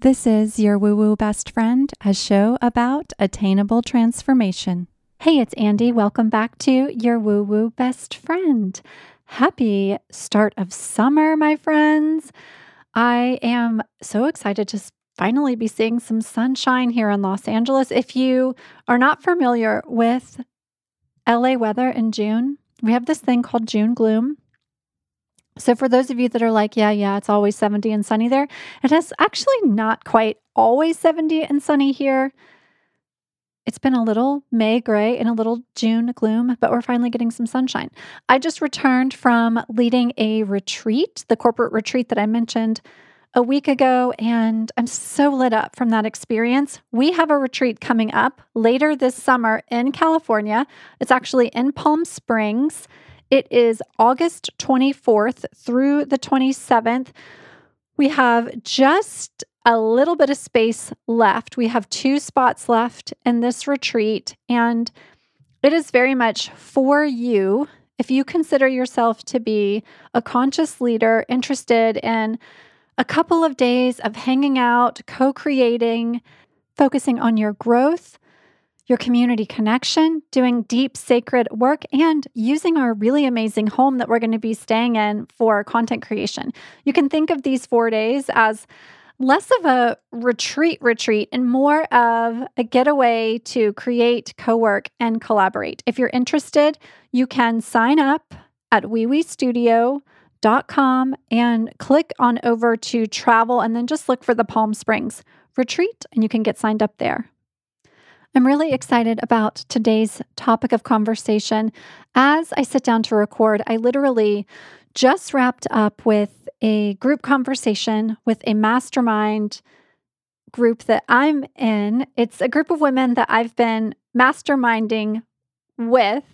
This is your Woo Woo Best Friend, a show about attainable transformation. Hey, it's Andy. Welcome back to your Woo Woo Best Friend. Happy start of summer, my friends. I am so excited to finally be seeing some sunshine here in Los Angeles. If you are not familiar with LA weather in June, we have this thing called June gloom. So, for those of you that are like, yeah, yeah, it's always 70 and sunny there, it has actually not quite always 70 and sunny here. It's been a little May gray and a little June gloom, but we're finally getting some sunshine. I just returned from leading a retreat, the corporate retreat that I mentioned a week ago, and I'm so lit up from that experience. We have a retreat coming up later this summer in California. It's actually in Palm Springs. It is August 24th through the 27th. We have just a little bit of space left. We have two spots left in this retreat, and it is very much for you if you consider yourself to be a conscious leader interested in a couple of days of hanging out, co creating, focusing on your growth your community connection, doing deep sacred work, and using our really amazing home that we're going to be staying in for content creation. You can think of these four days as less of a retreat retreat and more of a getaway to create, co-work, and collaborate. If you're interested, you can sign up at weeweestudio.com and click on over to travel and then just look for the Palm Springs retreat and you can get signed up there. I'm really excited about today's topic of conversation. As I sit down to record, I literally just wrapped up with a group conversation with a mastermind group that I'm in. It's a group of women that I've been masterminding with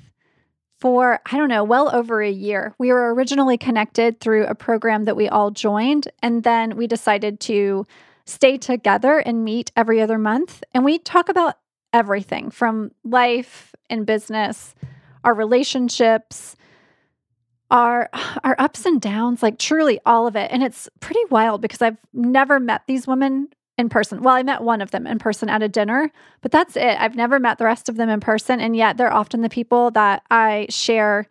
for, I don't know, well over a year. We were originally connected through a program that we all joined, and then we decided to stay together and meet every other month. And we talk about everything from life and business, our relationships, our our ups and downs, like truly all of it. And it's pretty wild because I've never met these women in person. Well, I met one of them in person at a dinner, but that's it. I've never met the rest of them in person. And yet they're often the people that I share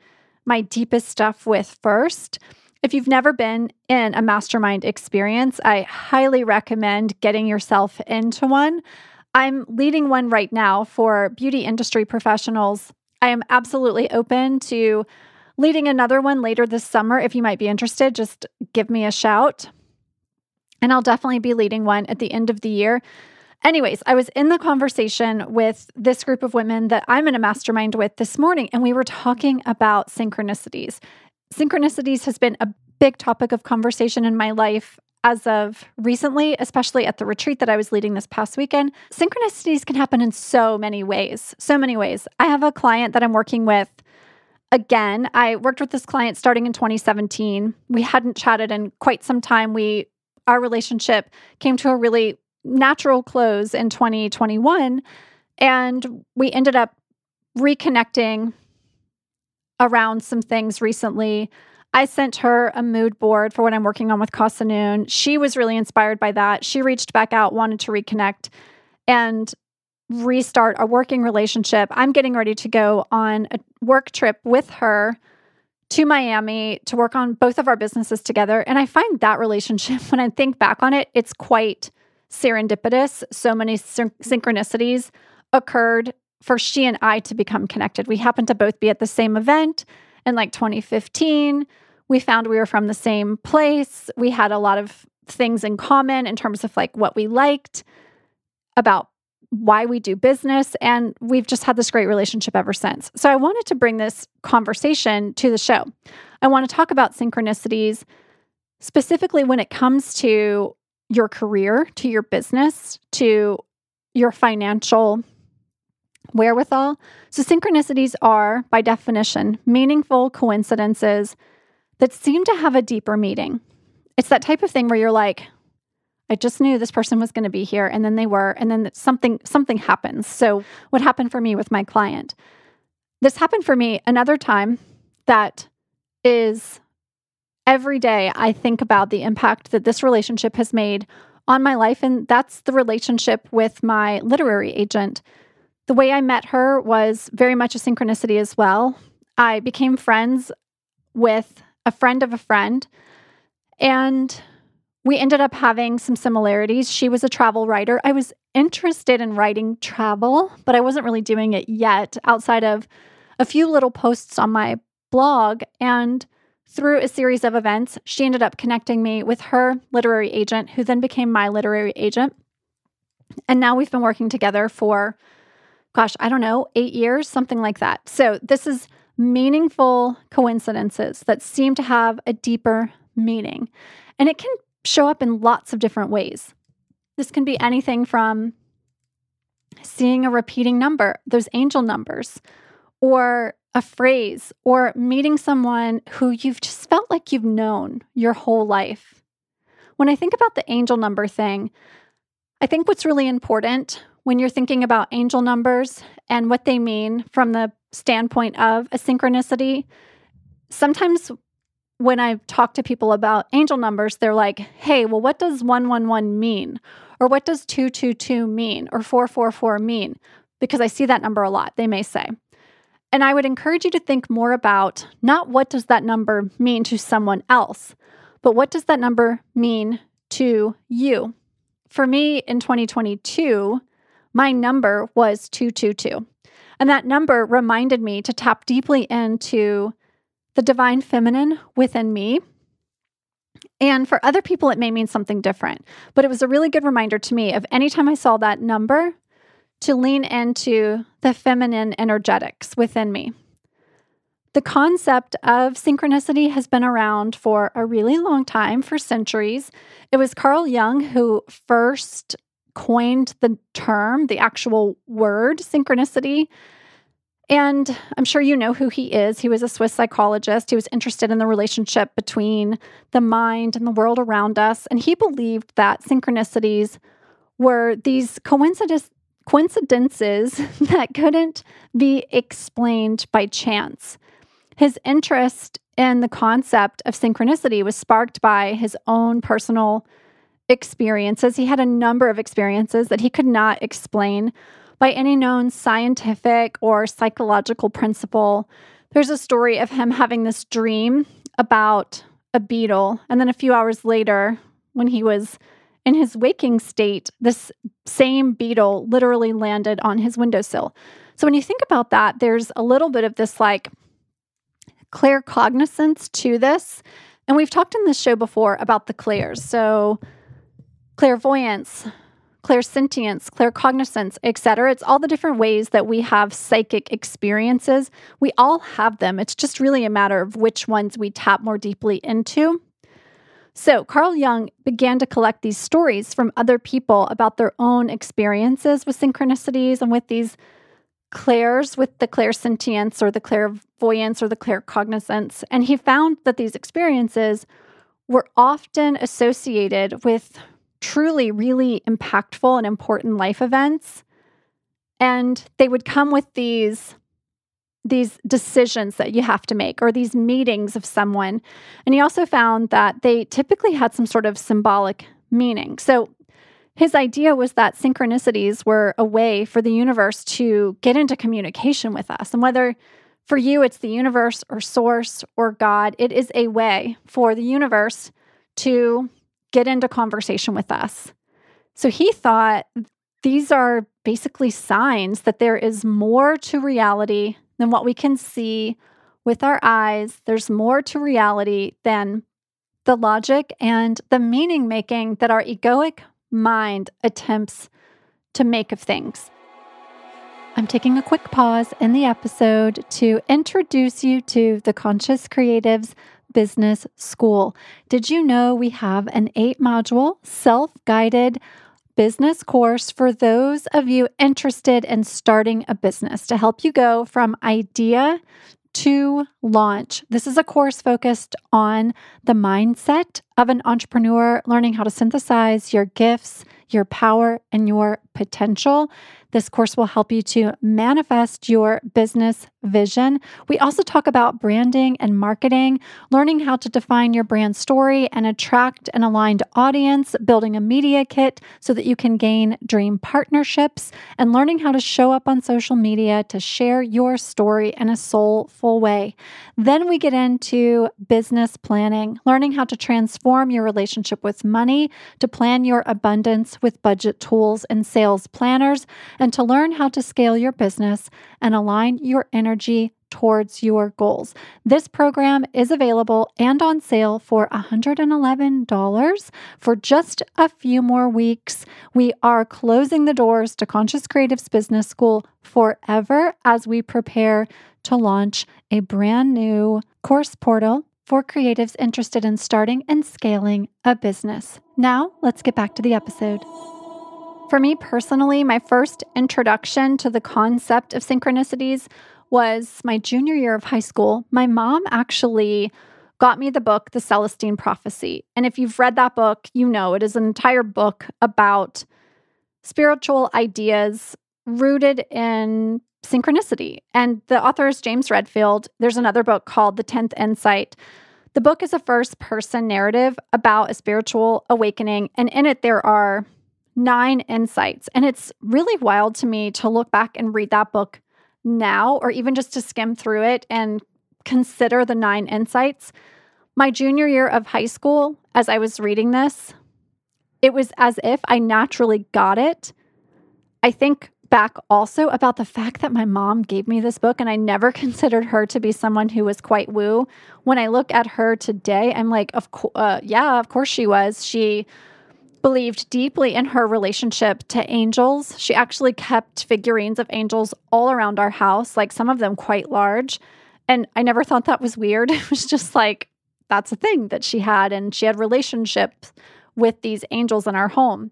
my deepest stuff with first. If you've never been in a mastermind experience, I highly recommend getting yourself into one. I'm leading one right now for beauty industry professionals. I am absolutely open to leading another one later this summer. If you might be interested, just give me a shout. And I'll definitely be leading one at the end of the year. Anyways, I was in the conversation with this group of women that I'm in a mastermind with this morning, and we were talking about synchronicities. Synchronicities has been a big topic of conversation in my life as of recently, especially at the retreat that I was leading this past weekend, synchronicities can happen in so many ways. So many ways. I have a client that I'm working with. Again, I worked with this client starting in 2017. We hadn't chatted in quite some time. We our relationship came to a really natural close in 2021 and we ended up reconnecting around some things recently I sent her a mood board for what I'm working on with Casa Noon. She was really inspired by that. She reached back out, wanted to reconnect and restart a working relationship. I'm getting ready to go on a work trip with her to Miami to work on both of our businesses together. And I find that relationship, when I think back on it, it's quite serendipitous. So many syn- synchronicities occurred for she and I to become connected. We happened to both be at the same event in like 2015. We found we were from the same place. We had a lot of things in common in terms of like what we liked about why we do business. And we've just had this great relationship ever since. So I wanted to bring this conversation to the show. I want to talk about synchronicities, specifically when it comes to your career, to your business, to your financial wherewithal. So, synchronicities are, by definition, meaningful coincidences that seem to have a deeper meaning. It's that type of thing where you're like, I just knew this person was going to be here and then they were and then something something happens. So what happened for me with my client? This happened for me another time that is every day I think about the impact that this relationship has made on my life. And that's the relationship with my literary agent. The way I met her was very much a synchronicity as well. I became friends with a friend of a friend, and we ended up having some similarities. She was a travel writer. I was interested in writing travel, but I wasn't really doing it yet outside of a few little posts on my blog. And through a series of events, she ended up connecting me with her literary agent, who then became my literary agent. And now we've been working together for gosh, I don't know, eight years, something like that. So this is meaningful coincidences that seem to have a deeper meaning. And it can show up in lots of different ways. This can be anything from seeing a repeating number, those angel numbers, or a phrase, or meeting someone who you've just felt like you've known your whole life. When I think about the angel number thing, I think what's really important when you're thinking about angel numbers and what they mean from the standpoint of a synchronicity, sometimes when I talk to people about angel numbers, they're like, hey, well, what does 111 mean? Or what does 222 mean? Or 444 mean? Because I see that number a lot, they may say. And I would encourage you to think more about not what does that number mean to someone else, but what does that number mean to you? For me in 2022, my number was 222. And that number reminded me to tap deeply into the divine feminine within me. And for other people, it may mean something different. But it was a really good reminder to me of anytime I saw that number to lean into the feminine energetics within me. The concept of synchronicity has been around for a really long time, for centuries. It was Carl Jung who first coined the term, the actual word synchronicity. And I'm sure you know who he is. He was a Swiss psychologist. He was interested in the relationship between the mind and the world around us. And he believed that synchronicities were these coincidence, coincidences that couldn't be explained by chance. His interest in the concept of synchronicity was sparked by his own personal experiences. He had a number of experiences that he could not explain by any known scientific or psychological principle. There's a story of him having this dream about a beetle. And then a few hours later, when he was in his waking state, this same beetle literally landed on his windowsill. So when you think about that, there's a little bit of this like claircognizance to this. And we've talked in this show before about the clairs. So clairvoyance, clairsentience, claircognizance, etc. It's all the different ways that we have psychic experiences. We all have them. It's just really a matter of which ones we tap more deeply into. So, Carl Jung began to collect these stories from other people about their own experiences with synchronicities and with these clairs, with the clairsentience or the clairvoyance or the claircognizance. And he found that these experiences were often associated with truly, really impactful and important life events. And they would come with these these decisions that you have to make or these meetings of someone. And he also found that they typically had some sort of symbolic meaning. So his idea was that synchronicities were a way for the universe to get into communication with us. And whether for you it's the universe or source or God, it is a way for the universe to get into conversation with us. So he thought these are basically signs that there is more to reality than what we can see with our eyes. There's more to reality than the logic and the meaning making that our egoic mind attempts to make of things. I'm taking a quick pause in the episode to introduce you to the Conscious Creatives Business School. Did you know we have an eight module self guided business course for those of you interested in starting a business to help you go from idea to launch. This is a course focused on the mindset of an entrepreneur, learning how to synthesize your gifts, your power and your potential. This course will help you to manifest your business vision. We also talk about branding and marketing, learning how to define your brand story and attract an aligned audience, building a media kit so that you can gain dream partnerships, and learning how to show up on social media to share your story in a soulful way. Then we get into business planning, learning how to transform your relationship with money, to plan your abundance with budget tools and sales planners and to learn how to scale your business and align your energy towards your goals. This program is available and on sale for $111 for just a few more weeks. We are closing the doors to Conscious Creatives Business School forever as we prepare to launch a brand new course portal for creatives interested in starting and scaling a business. Now, let's get back to the episode. For me personally, my first introduction to the concept of synchronicities was my junior year of high school. My mom actually got me the book, The Celestine Prophecy. And if you've read that book, you know it is an entire book about spiritual ideas rooted in synchronicity. And the author is James Redfield. There's another book called The 10th Insight. The book is a first person narrative about a spiritual awakening. And in it, there are nine insights. And it's really wild to me to look back and read that book now, or even just to skim through it and consider the nine insights. My junior year of high school, as I was reading this, it was as if I naturally got it. I think back also about the fact that my mom gave me this book and I never considered her to be someone who was quite woo. When I look at her today, I'm like, of course, uh, yeah, of course she was. She believed deeply in her relationship to angels. She actually kept figurines of angels all around our house, like some of them quite large. And I never thought that was weird. It was just like, that's a thing that she had. And she had relationships with these angels in our home.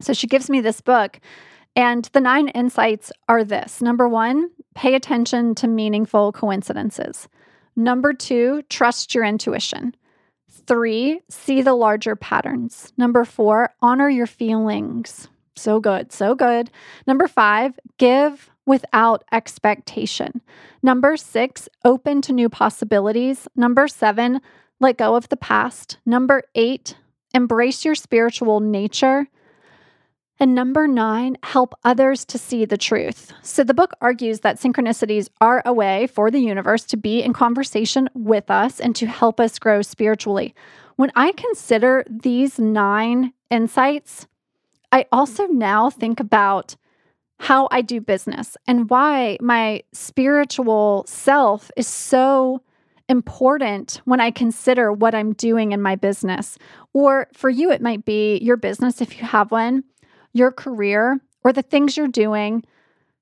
So she gives me this book. And the nine insights are this number one, pay attention to meaningful coincidences. Number two, trust your intuition. Three, see the larger patterns. Number four, honor your feelings. So good, so good. Number five, give without expectation. Number six, open to new possibilities. Number seven, let go of the past. Number eight, embrace your spiritual nature. And number nine, help others to see the truth. So the book argues that synchronicities are a way for the universe to be in conversation with us and to help us grow spiritually. When I consider these nine insights, I also now think about how I do business and why my spiritual self is so important when I consider what I'm doing in my business. Or for you, it might be your business if you have one your career or the things you're doing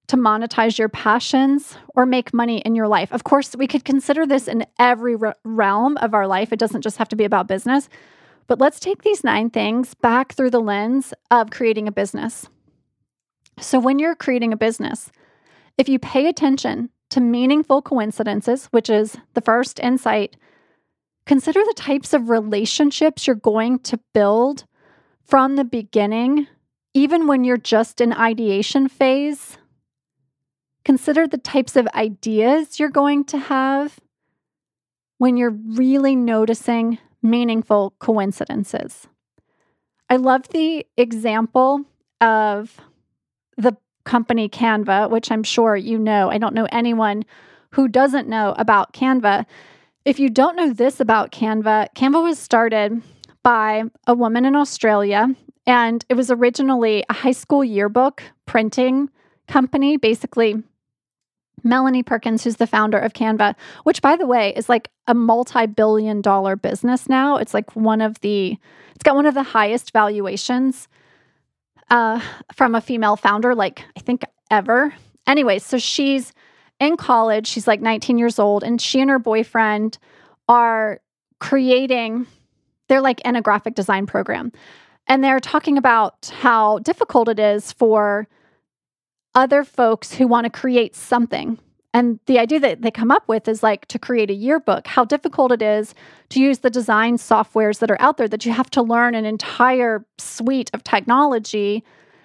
to monetize your passions or make money in your life. Of course, we could consider this in every re- realm of our life. It doesn't just have to be about business. But let's take these nine things back through the lens of creating a business. So, when you're creating a business, if you pay attention to meaningful coincidences, which is the first insight, consider the types of relationships you're going to build from the beginning even when you're just in ideation phase, consider the types of ideas you're going to have when you're really noticing meaningful coincidences. I love the example of the company Canva, which I'm sure you know. I don't know anyone who doesn't know about Canva. If you don't know this about Canva, Canva was started by a woman in Australia and it was originally a high school yearbook printing company, basically. Melanie Perkins, who's the founder of Canva, which by the way is like a multi billion dollar business now. It's like one of the, it's got one of the highest valuations uh, from a female founder, like I think ever. Anyways, so she's in college. She's like 19 years old, and she and her boyfriend are creating, they're like in a graphic design program. And they're talking about how difficult it is for other folks who want to create something And the idea that they come up with is like to create a yearbook, how difficult it is to use the design softwares that are out there, that you have to learn an entire suite of technology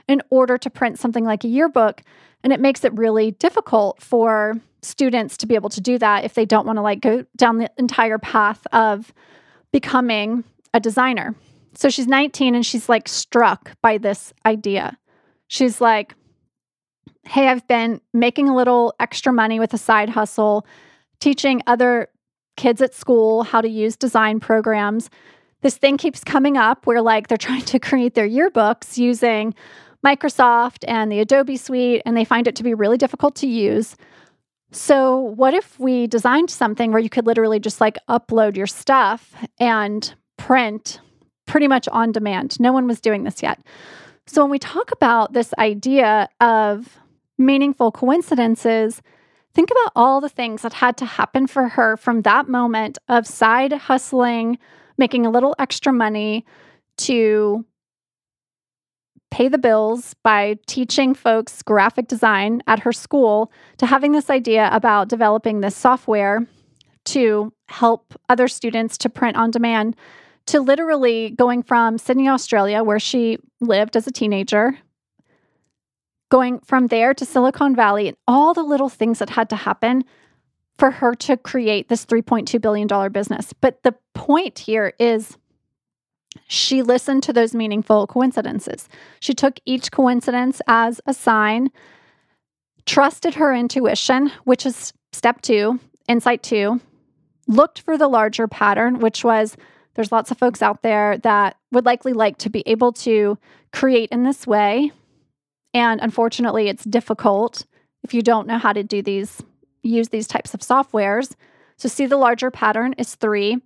in order to print something like a yearbook. And it makes it really difficult for students to be able to do that if they don't want to like go down the entire path of becoming a designer. So she's 19 and she's like struck by this idea. She's like, hey, I've been making a little extra money with a side hustle, teaching other kids at school how to use design programs. This thing keeps coming up where like they're trying to create their yearbooks using Microsoft and the Adobe suite, and they find it to be really difficult to use. So, what if we designed something where you could literally just like upload your stuff and print pretty much on demand? No one was doing this yet. So, when we talk about this idea of meaningful coincidences, think about all the things that had to happen for her from that moment of side hustling, making a little extra money to pay the bills by teaching folks graphic design at her school to having this idea about developing this software to help other students to print on demand to literally going from Sydney, Australia, where she lived as a teenager, going from there to Silicon Valley and all the little things that had to happen for her to create this $3.2 billion business. But the point here is she listened to those meaningful coincidences. She took each coincidence as a sign, trusted her intuition, which is step two, insight two, looked for the larger pattern, which was there's lots of folks out there that would likely like to be able to create in this way and unfortunately, it's difficult if you don't know how to do these, use these types of softwares. So, see the larger pattern is three.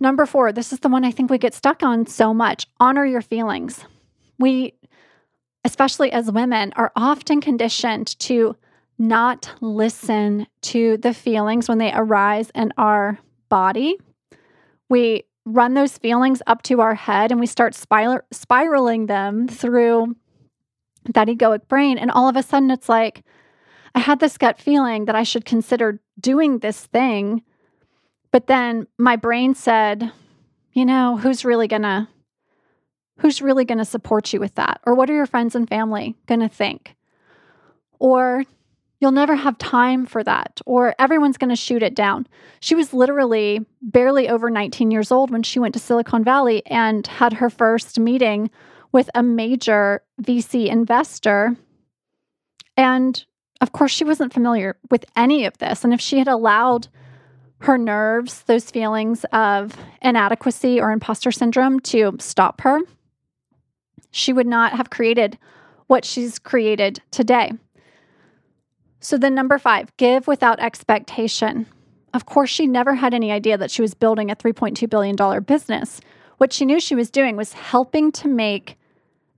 Number four, this is the one I think we get stuck on so much honor your feelings. We, especially as women, are often conditioned to not listen to the feelings when they arise in our body. We run those feelings up to our head and we start spir- spiraling them through that egoic brain. And all of a sudden, it's like, I had this gut feeling that I should consider doing this thing. But then my brain said, you know, who's really going to who's really going to support you with that? Or what are your friends and family going to think? Or you'll never have time for that, or everyone's going to shoot it down. She was literally barely over 19 years old when she went to Silicon Valley and had her first meeting with a major VC investor. And of course, she wasn't familiar with any of this. And if she had allowed her nerves, those feelings of inadequacy or imposter syndrome to stop her, she would not have created what she's created today. So, then number five, give without expectation. Of course, she never had any idea that she was building a $3.2 billion business. What she knew she was doing was helping to make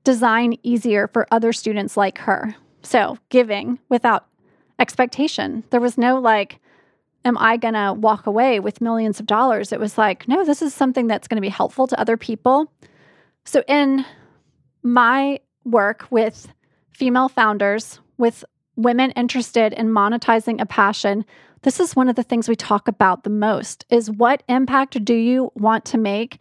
design easier for other students like her. So, giving without expectation. There was no like, am I going to walk away with millions of dollars? It was like, no, this is something that's going to be helpful to other people. So, in my work with female founders, with women interested in monetizing a passion, this is one of the things we talk about the most is what impact do you want to make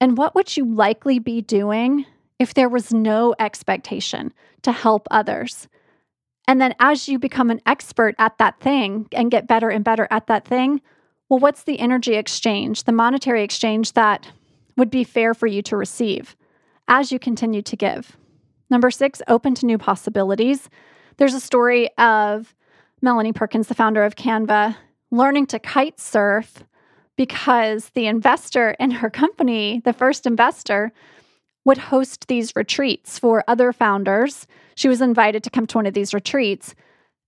and what would you likely be doing if there was no expectation to help others. And then as you become an expert at that thing and get better and better at that thing, well, what's the energy exchange, the monetary exchange that would be fair for you to receive as you continue to give? Number six, open to new possibilities. There's a story of Melanie Perkins, the founder of Canva, learning to kite surf because the investor in her company, the first investor, would host these retreats for other founders. She was invited to come to one of these retreats.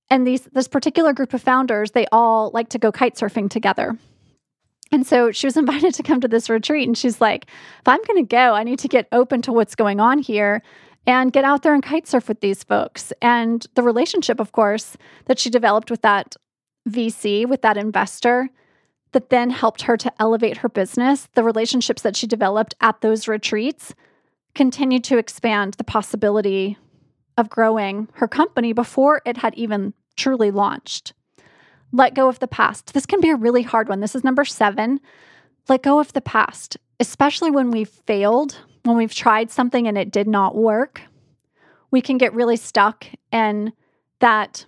And these this particular group of founders, they all like to go kite surfing together. And so she was invited to come to this retreat and she's like, if I'm going to go, I need to get open to what's going on here and get out there and kite surf with these folks. And the relationship, of course, that she developed with that VC, with that investor, that then helped her to elevate her business, the relationships that she developed at those retreats continued to expand the possibility of growing her company before it had even truly launched. let go of the past. This can be a really hard one. This is number seven. Let go of the past, especially when we've failed, when we've tried something and it did not work. We can get really stuck in that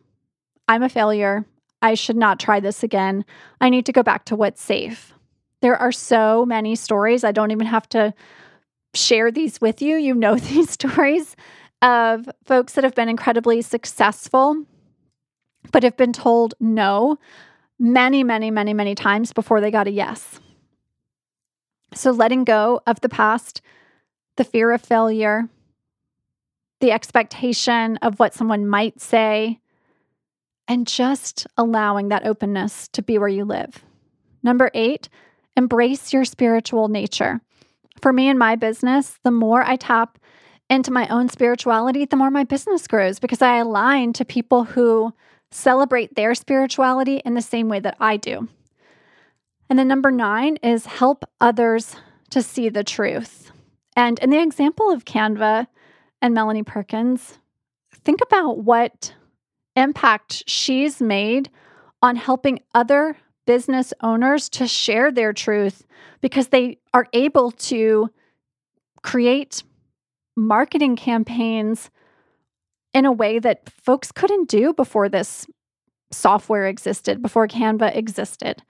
I'm a failure. I should not try this again. I need to go back to what's safe. There are so many stories. I don't even have to share these with you. You know these stories of folks that have been incredibly successful, but have been told no many, many, many, many times before they got a yes. So, letting go of the past, the fear of failure, the expectation of what someone might say, and just allowing that openness to be where you live. Number eight, embrace your spiritual nature. For me and my business, the more I tap into my own spirituality, the more my business grows because I align to people who celebrate their spirituality in the same way that I do. And then number nine is help others to see the truth. And in the example of Canva and Melanie Perkins, think about what impact she's made on helping other business owners to share their truth because they are able to create marketing campaigns in a way that folks couldn't do before this software existed, before Canva existed.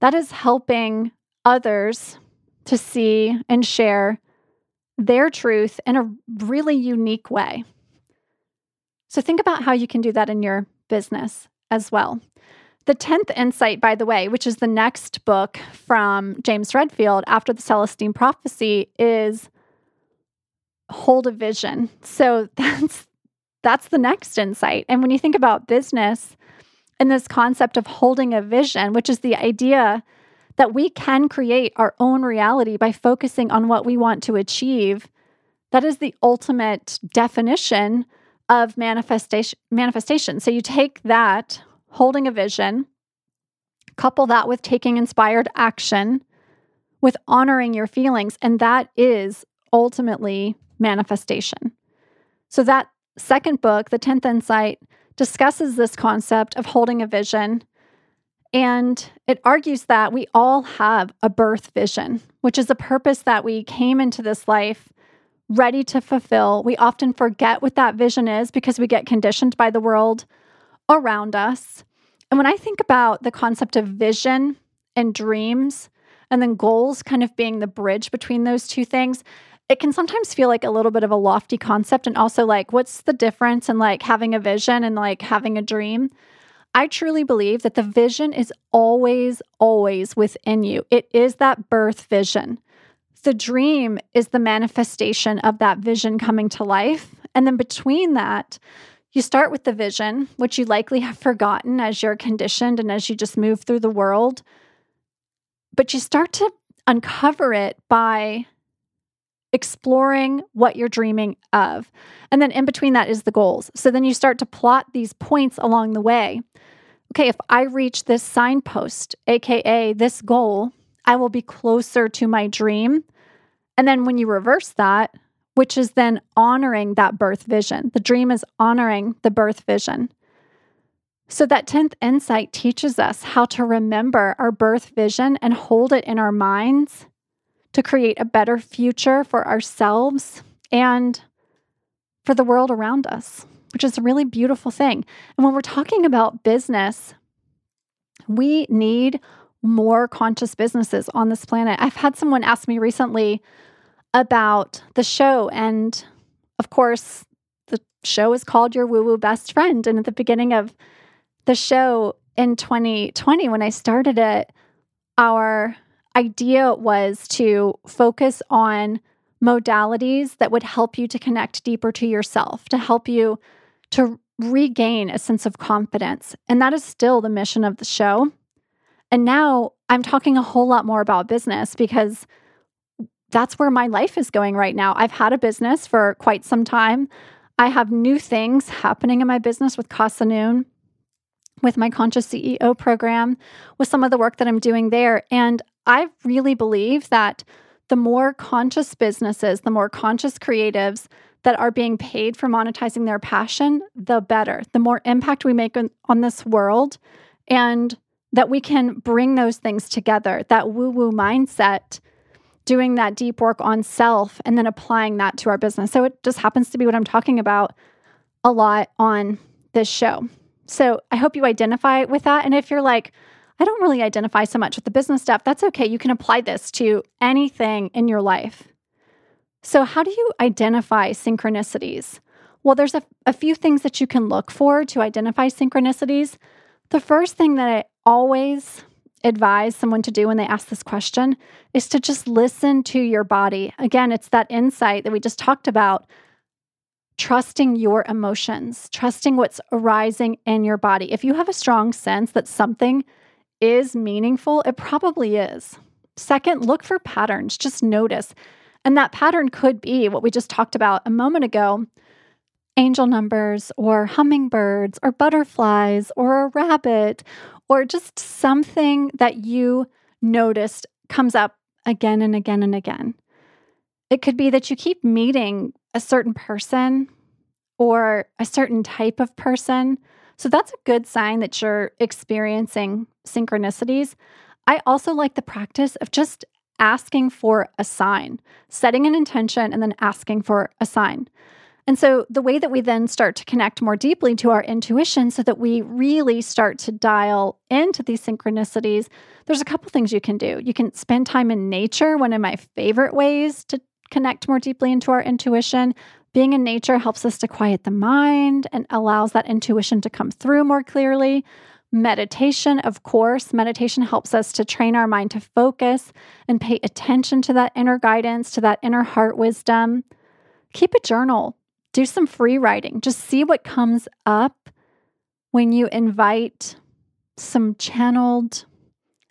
That is helping others to see and share their truth in a really unique way. So think about how you can do that in your business as well. The 10th insight, by the way, which is the next book from James Redfield after the Celestine prophecy, is hold a vision. So that's that's the next insight. And when you think about business and this concept of holding a vision, which is the idea that we can create our own reality by focusing on what we want to achieve, that is the ultimate definition of manifestation manifestation. So you take that holding a vision, couple that with taking inspired action, with honoring your feelings, and that is ultimately manifestation. So that second book, The 10th Insight, discusses this concept of holding a vision and it argues that we all have a birth vision, which is a purpose that we came into this life ready to fulfill. We often forget what that vision is because we get conditioned by the world around us. And when I think about the concept of vision and dreams, and then goals kind of being the bridge between those two things, it can sometimes feel like a little bit of a lofty concept. And also, like, what's the difference in like having a vision and like having a dream? I truly believe that the vision is always, always within you. It is that birth vision. The dream is the manifestation of that vision coming to life. And then between that, you start with the vision, which you likely have forgotten as you're conditioned and as you just move through the world. But you start to uncover it by exploring what you're dreaming of. And then in between that is the goals. So then you start to plot these points along the way. Okay, if I reach this signpost, AKA this goal, I will be closer to my dream. And then when you reverse that, which is then honoring that birth vision, the dream is honoring the birth vision. So, that 10th insight teaches us how to remember our birth vision and hold it in our minds to create a better future for ourselves and for the world around us, which is a really beautiful thing. And when we're talking about business, we need more conscious businesses on this planet. I've had someone ask me recently about the show. And of course, the show is called Your Woo Woo Best Friend. And at the beginning of the show in 2020, when I started it, our idea was to focus on modalities that would help you to connect deeper to yourself, to help you to regain a sense of confidence. And that is still the mission of the show. And now I'm talking a whole lot more about business because that's where my life is going right now. I've had a business for quite some time. I have new things happening in my business with Casa Noon, with my Conscious CEO program, with some of the work that I'm doing there. And I really believe that the more conscious businesses, the more conscious creatives that are being paid for monetizing their passion, the better. The more impact we make on, on this world and that we can bring those things together that woo woo mindset, doing that deep work on self, and then applying that to our business. So it just happens to be what I'm talking about a lot on this show. So I hope you identify with that. And if you're like, I don't really identify so much with the business stuff, that's okay. You can apply this to anything in your life. So, how do you identify synchronicities? Well, there's a, a few things that you can look for to identify synchronicities. The first thing that I always advise someone to do when they ask this question is to just listen to your body. Again, it's that insight that we just talked about trusting your emotions, trusting what's arising in your body. If you have a strong sense that something is meaningful, it probably is. Second, look for patterns, just notice. And that pattern could be what we just talked about a moment ago angel numbers, or hummingbirds, or butterflies, or a rabbit, or just something that you noticed comes up again and again and again. It could be that you keep meeting a certain person or a certain type of person. So that's a good sign that you're experiencing synchronicities. I also like the practice of just asking for a sign, setting an intention, and then asking for a sign. And so, the way that we then start to connect more deeply to our intuition so that we really start to dial into these synchronicities, there's a couple things you can do. You can spend time in nature, one of my favorite ways to connect more deeply into our intuition. Being in nature helps us to quiet the mind and allows that intuition to come through more clearly. Meditation, of course, meditation helps us to train our mind to focus and pay attention to that inner guidance, to that inner heart wisdom. Keep a journal, do some free writing, just see what comes up when you invite some channeled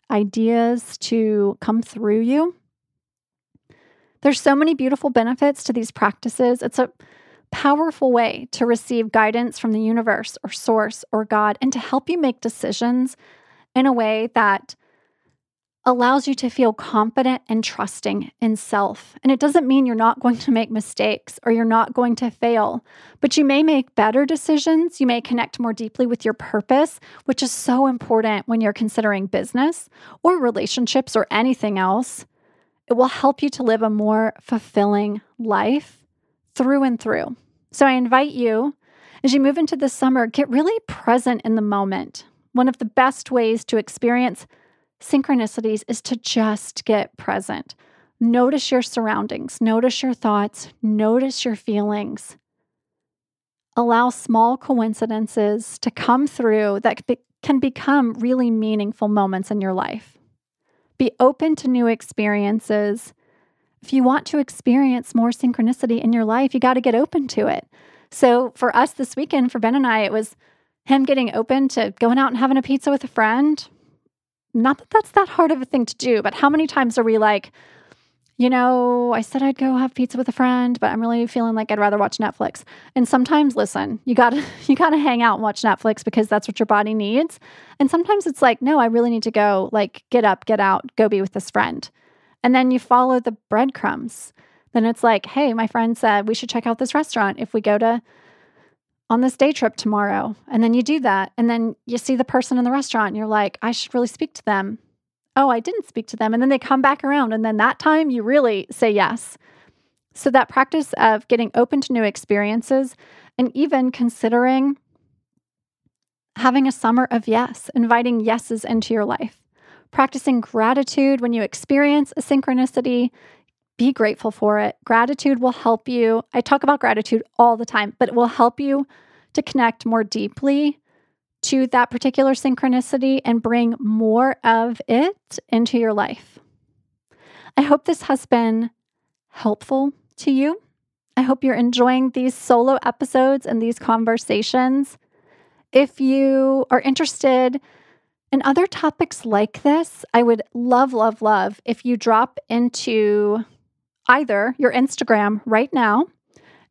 ideas to come through you. There's so many beautiful benefits to these practices. It's a powerful way to receive guidance from the universe or source or God and to help you make decisions in a way that allows you to feel confident and trusting in self. And it doesn't mean you're not going to make mistakes or you're not going to fail, but you may make better decisions. You may connect more deeply with your purpose, which is so important when you're considering business or relationships or anything else. It will help you to live a more fulfilling life through and through. So I invite you, as you move into the summer, get really present in the moment. One of the best ways to experience synchronicities is to just get present. Notice your surroundings, notice your thoughts, notice your feelings. Allow small coincidences to come through that can become really meaningful moments in your life. Be open to new experiences. If you want to experience more synchronicity in your life, you got to get open to it. So for us this weekend, for Ben and I, it was him getting open to going out and having a pizza with a friend. Not that that's that hard of a thing to do, but how many times are we like, you know, I said I'd go have pizza with a friend, but I'm really feeling like I'd rather watch Netflix. And sometimes, listen, you gotta you gotta hang out and watch Netflix because that's what your body needs. And sometimes it's like, no, I really need to go, like, get up, get out, go be with this friend. And then you follow the breadcrumbs. Then it's like, hey, my friend said we should check out this restaurant if we go to on this day trip tomorrow. And then you do that. And then you see the person in the restaurant and you're like, I should really speak to them oh, I didn't speak to them. And then they come back around. And then that time you really say yes. So, that practice of getting open to new experiences and even considering having a summer of yes, inviting yeses into your life, practicing gratitude when you experience a synchronicity. Be grateful for it. Gratitude will help you. I talk about gratitude all the time, but it will help you to connect more deeply to that particular synchronicity and bring more of it into your life. I hope this has been helpful to you. I hope you're enjoying these solo episodes and these conversations. If you are interested in other topics like this, I would love, love, love if you drop into either your Instagram right now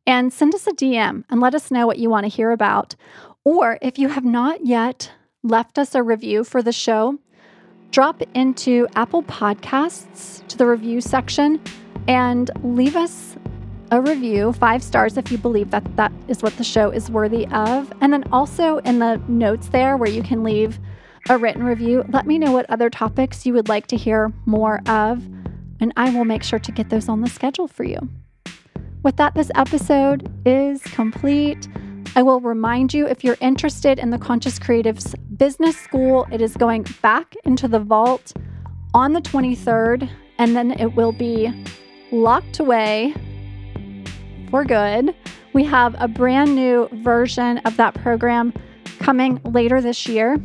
and send us a DM and let us know what you want to hear about, or if you have not yet left us a review for the show, drop into Apple Podcasts to the review section and leave us a review, five stars if you believe that that is what the show is worthy of. And then also in the notes there where you can leave a written review. Let me know what other topics you would like to hear more of, and I will make sure to get those on the schedule for you. With that, this episode is complete. I will remind you if you're interested in the Conscious Creatives Business School, it is going back into the vault on the 23rd, and then it will be locked away for good. We have a brand new version of that program coming later this year.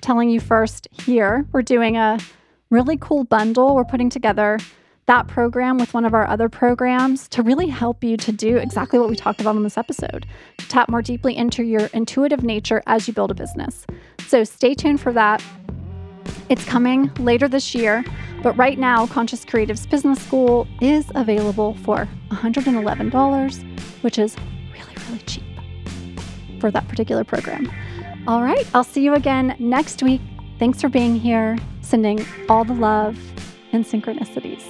Telling you first here, we're doing a really cool bundle. We're putting together that program with one of our other programs to really help you to do exactly what we talked about in this episode to tap more deeply into your intuitive nature as you build a business. So stay tuned for that. It's coming later this year, but right now, Conscious Creatives Business School is available for $111, which is really, really cheap for that particular program. All right, I'll see you again next week. Thanks for being here, sending all the love and synchronicities.